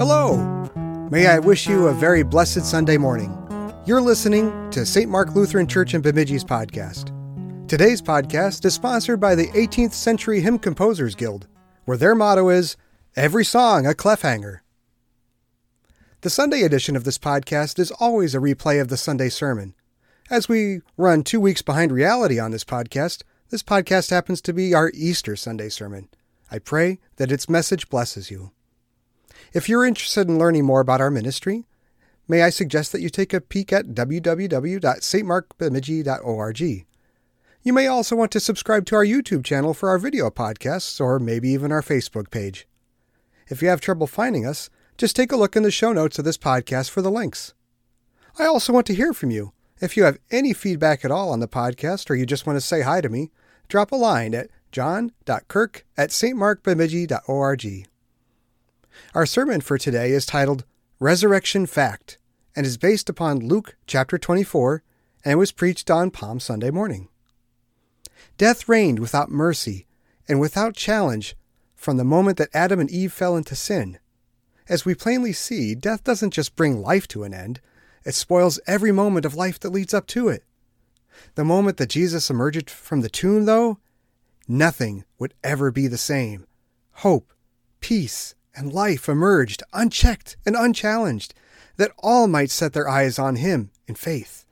Hello! May I wish you a very blessed Sunday morning. You're listening to St. Mark Lutheran Church in Bemidji's podcast. Today's podcast is sponsored by the 18th Century Hymn Composers Guild, where their motto is Every Song a Clefhanger. The Sunday edition of this podcast is always a replay of the Sunday sermon. As we run two weeks behind reality on this podcast, this podcast happens to be our Easter Sunday sermon. I pray that its message blesses you. If you're interested in learning more about our ministry, may I suggest that you take a peek at www.stmarkbemidji.org. You may also want to subscribe to our YouTube channel for our video podcasts or maybe even our Facebook page. If you have trouble finding us, just take a look in the show notes of this podcast for the links. I also want to hear from you. If you have any feedback at all on the podcast or you just want to say hi to me, drop a line at john.kirk at stmarkbemidji.org. Our sermon for today is titled Resurrection Fact and is based upon Luke chapter 24 and was preached on Palm Sunday morning. Death reigned without mercy and without challenge from the moment that Adam and Eve fell into sin. As we plainly see, death doesn't just bring life to an end, it spoils every moment of life that leads up to it. The moment that Jesus emerged from the tomb, though, nothing would ever be the same. Hope, peace, and life emerged unchecked and unchallenged, that all might set their eyes on him in faith.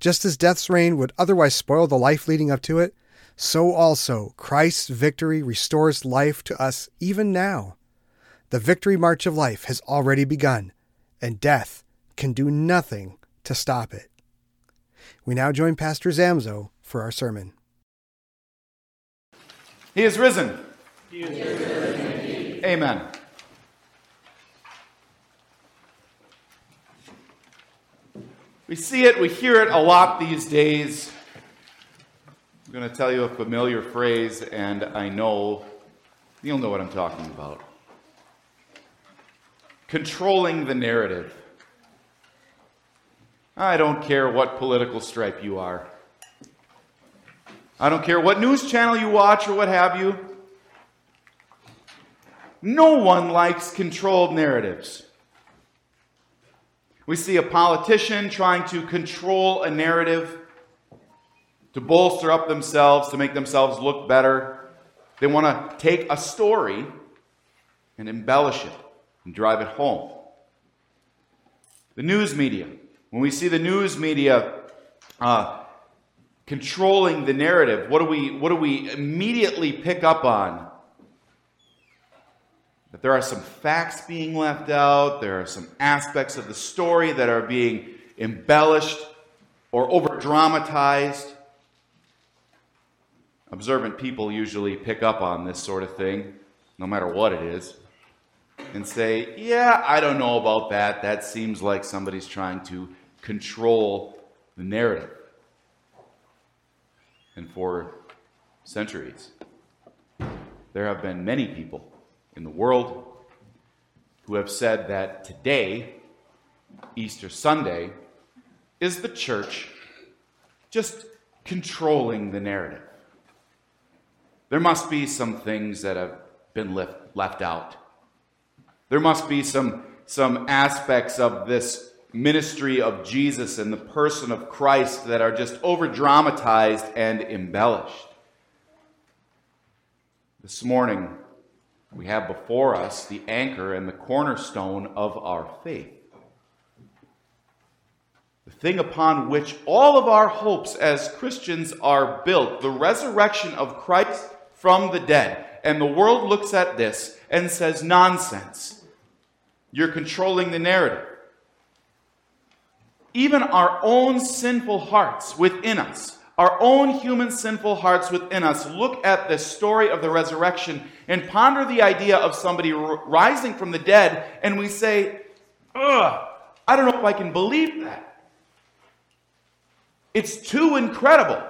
Just as death's reign would otherwise spoil the life leading up to it, so also Christ's victory restores life to us even now. The victory march of life has already begun, and death can do nothing to stop it. We now join Pastor Zamzo for our sermon. He is risen. He is risen Amen. We see it, we hear it a lot these days. I'm going to tell you a familiar phrase, and I know you'll know what I'm talking about. Controlling the narrative. I don't care what political stripe you are. I don't care what news channel you watch or what have you. No one likes controlled narratives. We see a politician trying to control a narrative to bolster up themselves, to make themselves look better. They want to take a story and embellish it and drive it home. The news media. When we see the news media uh, controlling the narrative, what do we what do we immediately pick up on? that there are some facts being left out, there are some aspects of the story that are being embellished or over dramatized. Observant people usually pick up on this sort of thing, no matter what it is, and say, Yeah, I don't know about that. That seems like somebody's trying to control the narrative. And for centuries, there have been many people in the world who have said that today, Easter Sunday, is the church just controlling the narrative. There must be some things that have been left, left out. There must be some, some aspects of this ministry of Jesus and the person of Christ that are just over dramatized and embellished. This morning, we have before us the anchor and the cornerstone of our faith. The thing upon which all of our hopes as Christians are built, the resurrection of Christ from the dead. And the world looks at this and says, nonsense. You're controlling the narrative. Even our own sinful hearts within us our own human sinful hearts within us look at the story of the resurrection and ponder the idea of somebody rising from the dead, and we say, ugh, I don't know if I can believe that. It's too incredible.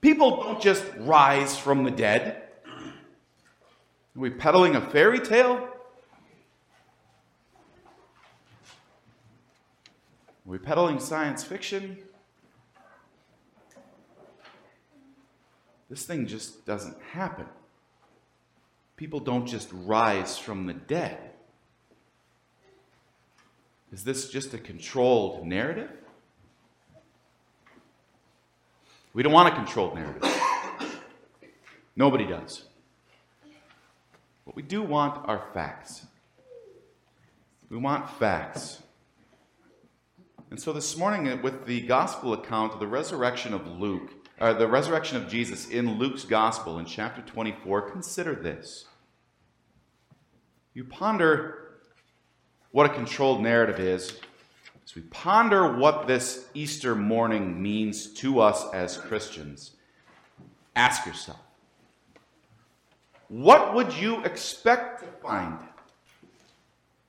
People don't just rise from the dead. Are we peddling a fairy tale? Are we peddling science fiction? this thing just doesn't happen. People don't just rise from the dead. Is this just a controlled narrative? We don't want a controlled narrative. Nobody does. We do want are facts. We want facts. And so this morning, uh, with the gospel account of the resurrection of Luke, or the resurrection of Jesus in Luke's gospel in chapter 24, consider this. You ponder what a controlled narrative is. As we ponder what this Easter morning means to us as Christians, ask yourself what would you expect to find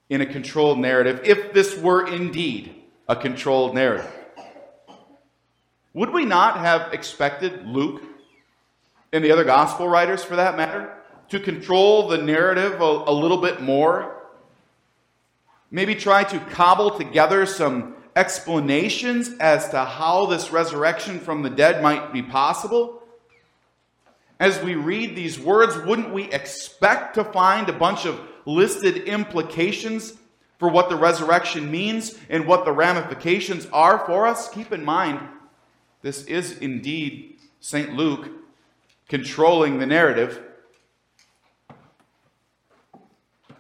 in a controlled narrative if this were indeed a controlled narrative. Would we not have expected Luke and the other gospel writers, for that matter, to control the narrative a, a little bit more? Maybe try to cobble together some explanations as to how this resurrection from the dead might be possible? As we read these words, wouldn't we expect to find a bunch of listed implications for what the resurrection means and what the ramifications are for us, keep in mind this is indeed St. Luke controlling the narrative.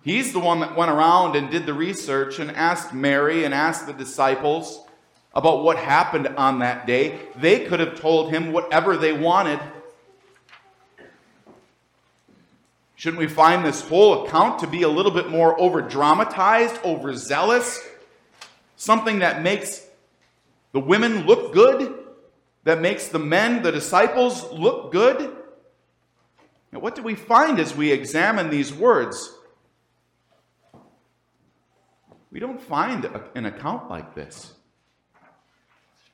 He's the one that went around and did the research and asked Mary and asked the disciples about what happened on that day. They could have told him whatever they wanted. Shouldn't we find this whole account to be a little bit more over dramatized, overzealous? Something that makes the women look good, that makes the men, the disciples, look good? Now, what do we find as we examine these words? We don't find an account like this.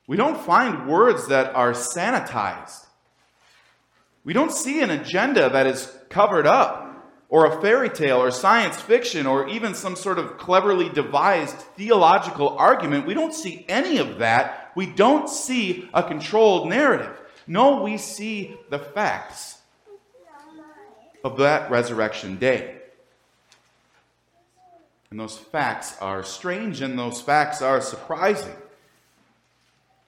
We don't find words that are sanitized. We don't see an agenda that is covered up, or a fairy tale, or science fiction, or even some sort of cleverly devised theological argument. We don't see any of that. We don't see a controlled narrative. No, we see the facts of that resurrection day. And those facts are strange and those facts are surprising.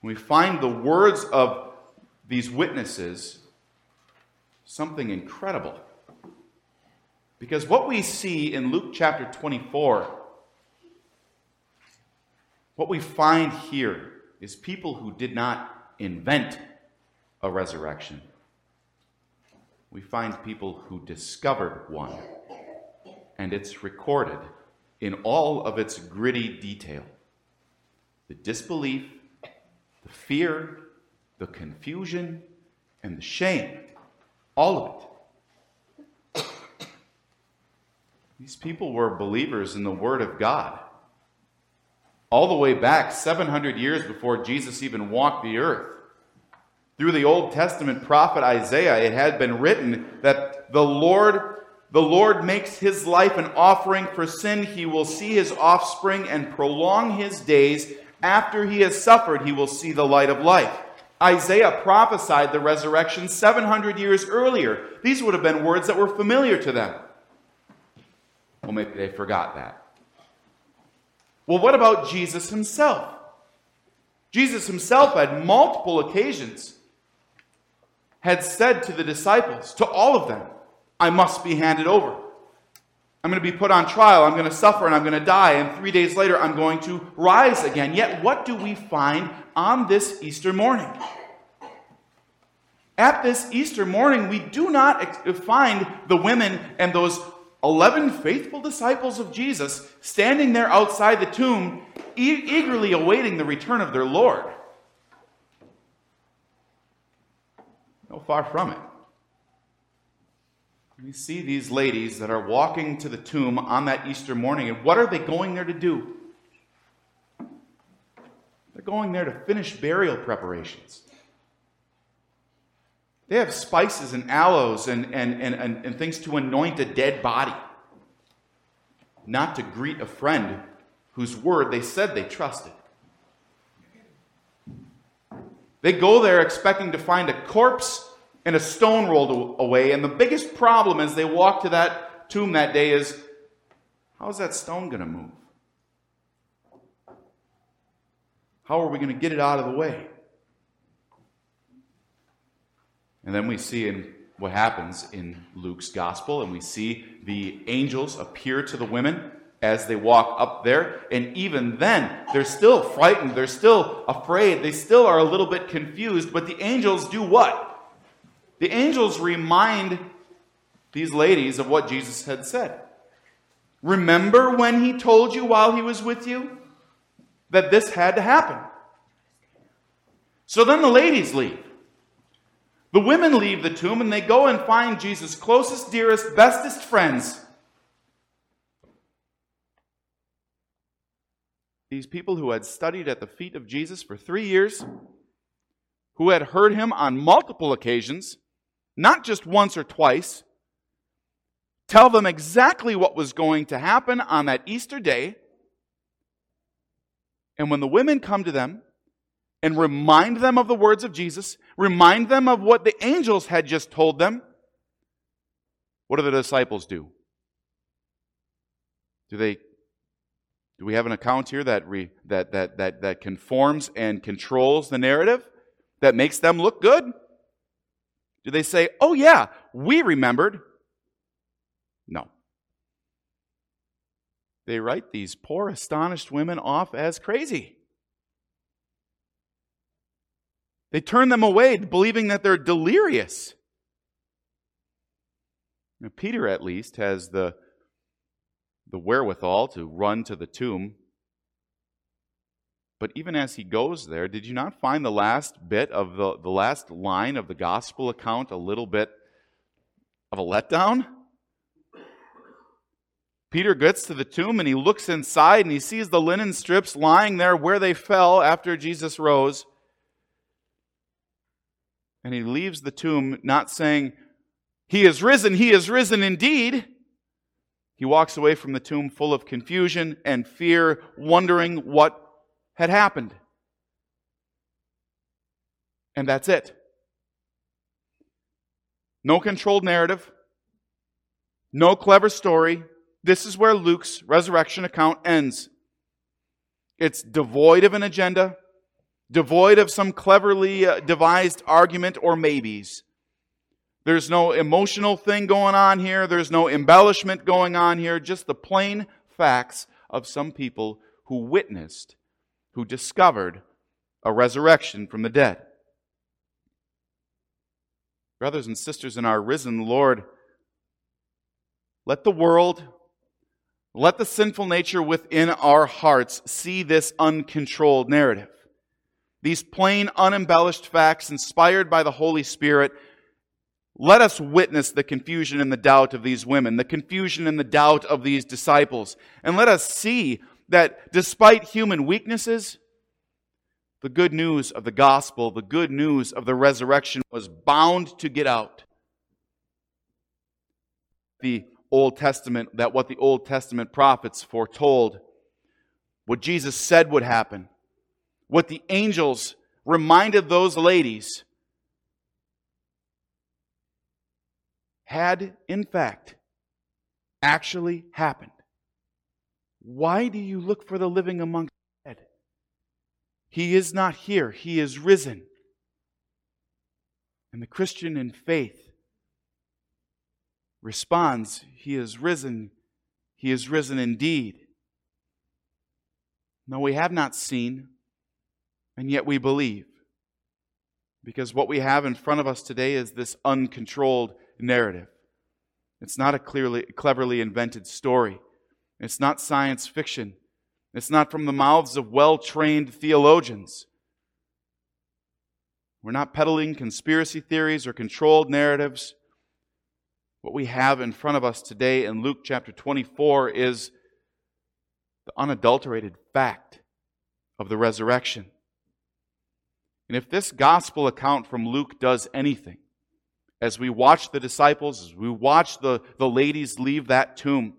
We find the words of these witnesses something incredible. Because what we see in Luke chapter 24, what we find here is people who did not invent a resurrection. We find people who discovered one, and it's recorded in all of its gritty detail the disbelief, the fear, the confusion, and the shame all of it. These people were believers in the Word of God. All the way back 700 years before Jesus even walked the earth. Through the Old Testament prophet Isaiah, it had been written that the Lord the Lord makes his life an offering for sin. He will see his offspring and prolong his days. After he has suffered, he will see the light of life. Isaiah prophesied the resurrection 700 years earlier. These would have been words that were familiar to them. Well, maybe they forgot that. Well, what about Jesus himself? Jesus himself had multiple occasions had said to the disciples, to all of them, I must be handed over. I'm going to be put on trial. I'm going to suffer and I'm going to die. And three days later, I'm going to rise again. Yet, what do we find on this Easter morning? At this Easter morning, we do not find the women and those 11 faithful disciples of Jesus standing there outside the tomb, eagerly awaiting the return of their Lord. No, far from it. We see these ladies that are walking to the tomb on that Easter morning, and what are they going there to do? They're going there to finish burial preparations. They have spices and aloes and, and, and, and, and things to anoint a dead body, not to greet a friend whose word they said they trusted. They go there expecting to find a corpse and a stone rolled away. And the biggest problem as they walk to that tomb that day is how's that stone going to move? How are we going to get it out of the way? And then we see in what happens in Luke's gospel, and we see the angels appear to the women as they walk up there. And even then, they're still frightened. They're still afraid. They still are a little bit confused. But the angels do what? The angels remind these ladies of what Jesus had said. Remember when he told you while he was with you that this had to happen? So then the ladies leave. The women leave the tomb and they go and find Jesus' closest, dearest, bestest friends. These people who had studied at the feet of Jesus for three years, who had heard him on multiple occasions, not just once or twice, tell them exactly what was going to happen on that Easter day. And when the women come to them and remind them of the words of Jesus, remind them of what the angels had just told them, what do the disciples do? Do they do we have an account here that, re, that, that, that, that conforms and controls the narrative? That makes them look good? Do they say, oh yeah, we remembered? No. They write these poor, astonished women off as crazy. They turn them away, believing that they're delirious. Now, Peter, at least, has the, the wherewithal to run to the tomb. But even as he goes there, did you not find the last bit of the, the last line of the gospel account a little bit of a letdown? Peter gets to the tomb and he looks inside and he sees the linen strips lying there where they fell after Jesus rose. And he leaves the tomb not saying, He is risen, He is risen indeed. He walks away from the tomb full of confusion and fear, wondering what had happened. And that's it. No controlled narrative, no clever story. This is where Luke's resurrection account ends. It's devoid of an agenda, devoid of some cleverly uh, devised argument or maybes. There's no emotional thing going on here. There's no embellishment going on here. Just the plain facts of some people who witnessed, who discovered a resurrection from the dead. Brothers and sisters in our risen Lord, let the world, let the sinful nature within our hearts see this uncontrolled narrative. These plain, unembellished facts inspired by the Holy Spirit let us witness the confusion and the doubt of these women, the confusion and the doubt of these disciples. And let us see that despite human weaknesses, the good news of the gospel, the good news of the resurrection was bound to get out. The Old Testament, that what the Old Testament prophets foretold, what Jesus said would happen, what the angels reminded those ladies had, in fact, actually happened. Why do you look for the living among the dead? He is not here, he is risen. And the Christian in faith responds, He is risen, he is risen indeed. No, we have not seen, and yet we believe. Because what we have in front of us today is this uncontrolled narrative. It's not a clearly, cleverly invented story. It's not science fiction. It's not from the mouths of well trained theologians. We're not peddling conspiracy theories or controlled narratives. What we have in front of us today in Luke chapter 24 is the unadulterated fact of the resurrection. And if this gospel account from Luke does anything, as we watch the disciples, as we watch the, the ladies leave that tomb,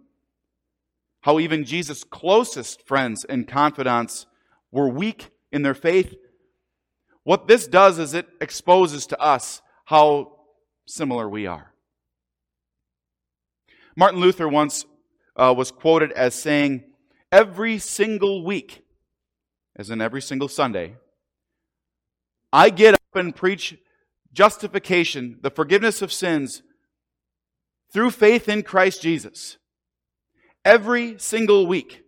how even Jesus' closest friends and confidants were weak in their faith. What this does is it exposes to us how similar we are. Martin Luther once uh, was quoted as saying, Every single week, as in every single Sunday, I get up and preach justification, the forgiveness of sins, through faith in Christ Jesus. Every single week.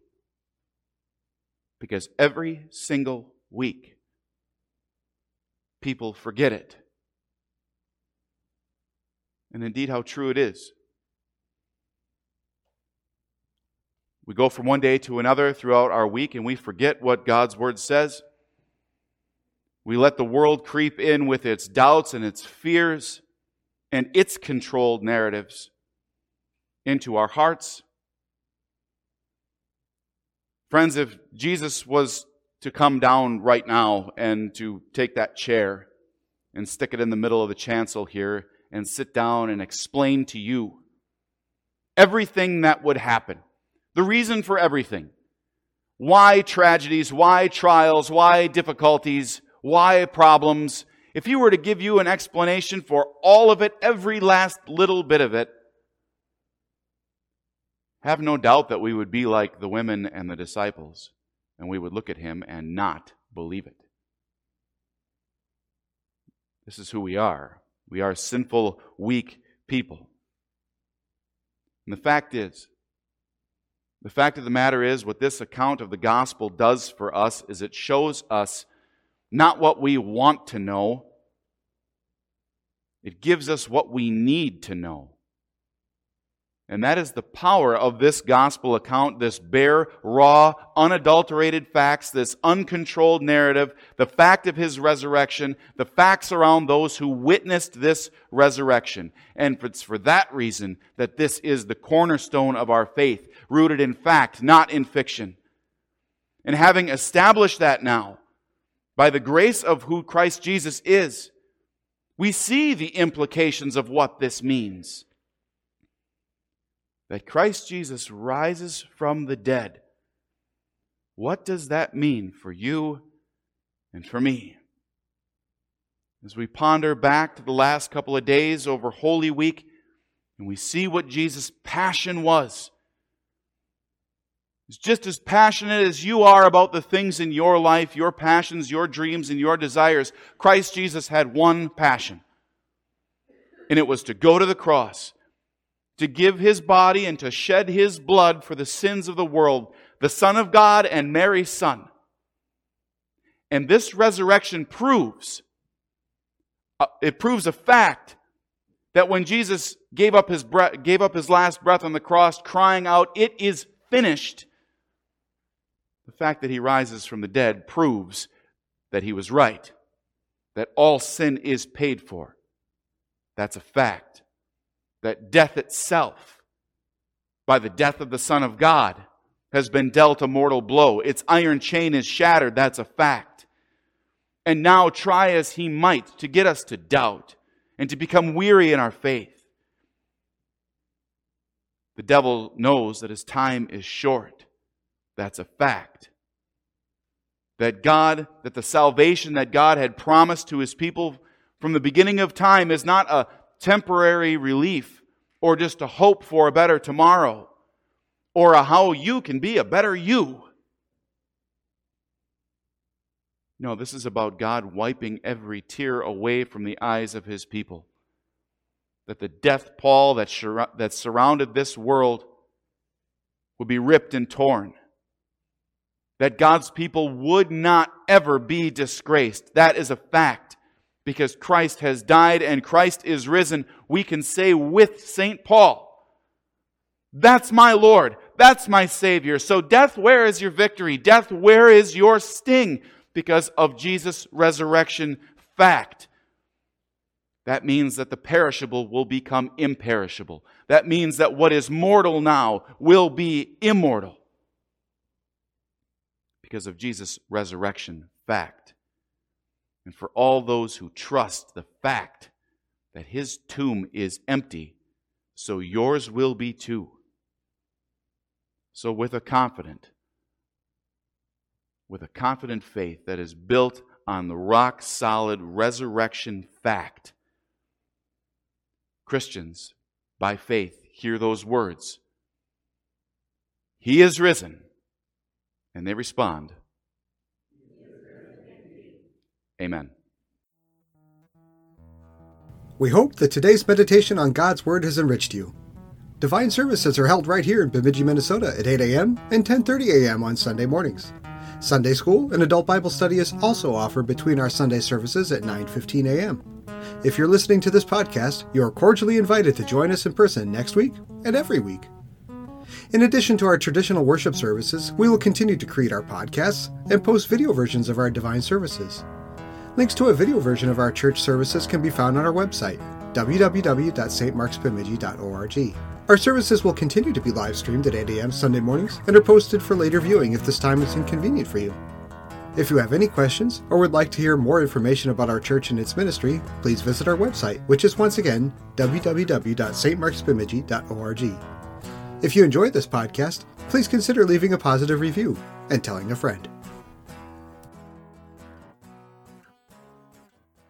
Because every single week, people forget it. And indeed, how true it is. We go from one day to another throughout our week and we forget what God's Word says. We let the world creep in with its doubts and its fears and its controlled narratives into our hearts. Friends, if Jesus was to come down right now and to take that chair and stick it in the middle of the chancel here and sit down and explain to you everything that would happen, the reason for everything. Why tragedies, why trials, why difficulties, why problems. If he were to give you an explanation for all of it, every last little bit of it, have no doubt that we would be like the women and the disciples, and we would look at him and not believe it. This is who we are. We are sinful, weak people. And the fact is, the fact of the matter is, what this account of the gospel does for us is it shows us not what we want to know, it gives us what we need to know. And that is the power of this gospel account, this bare, raw, unadulterated facts, this uncontrolled narrative, the fact of his resurrection, the facts around those who witnessed this resurrection. And it's for that reason that this is the cornerstone of our faith, rooted in fact, not in fiction. And having established that now, by the grace of who Christ Jesus is, we see the implications of what this means that Christ Jesus rises from the dead. What does that mean for you and for me? As we ponder back to the last couple of days over Holy Week, and we see what Jesus' passion was. He's just as passionate as you are about the things in your life, your passions, your dreams, and your desires. Christ Jesus had one passion, and it was to go to the cross to give his body and to shed his blood for the sins of the world, the Son of God and Mary's Son. And this resurrection proves, uh, it proves a fact that when Jesus gave up his breath, gave up his last breath on the cross, crying out, "It is finished," the fact that he rises from the dead proves that he was right, that all sin is paid for. That's a fact that death itself, by the death of the Son of God, has been dealt a mortal blow. Its iron chain is shattered. That's a fact. And now, try as he might to get us to doubt and to become weary in our faith, the devil knows that his time is short. That's a fact. That God, that the salvation that God had promised to his people from the beginning of time is not a temporary relief or just to hope for a better tomorrow or a how you can be a better you. No, this is about God wiping every tear away from the eyes of his people. That the death pall that, that surrounded this world would be ripped and torn. That God's people would not ever be disgraced. That is a fact because Christ has died and Christ is risen, we can say with St. Paul, That's my Lord. That's my Savior. So, death, where is your victory? Death, where is your sting? Because of Jesus' resurrection fact. That means that the perishable will become imperishable. That means that what is mortal now will be immortal because of Jesus' resurrection fact and for all those who trust the fact that his tomb is empty, so yours will be too. So, with a confident, with a confident faith that is built on the rock solid resurrection fact, Christians, by faith, hear those words He is risen. And they respond, Amen. We hope that today's meditation on God's Word has enriched you. Divine services are held right here in Bemidji, Minnesota at 8 a.m. and 10:30 a.m. on Sunday mornings. Sunday school and adult Bible study is also offered between our Sunday services at 9:15 a.m. If you're listening to this podcast, you are cordially invited to join us in person next week and every week. In addition to our traditional worship services, we will continue to create our podcasts and post video versions of our divine services. Links to a video version of our church services can be found on our website, www.stmarksbemidji.org. Our services will continue to be live streamed at 8 a.m. Sunday mornings and are posted for later viewing if this time is inconvenient for you. If you have any questions or would like to hear more information about our church and its ministry, please visit our website, which is once again www.stmarksbemidji.org. If you enjoyed this podcast, please consider leaving a positive review and telling a friend.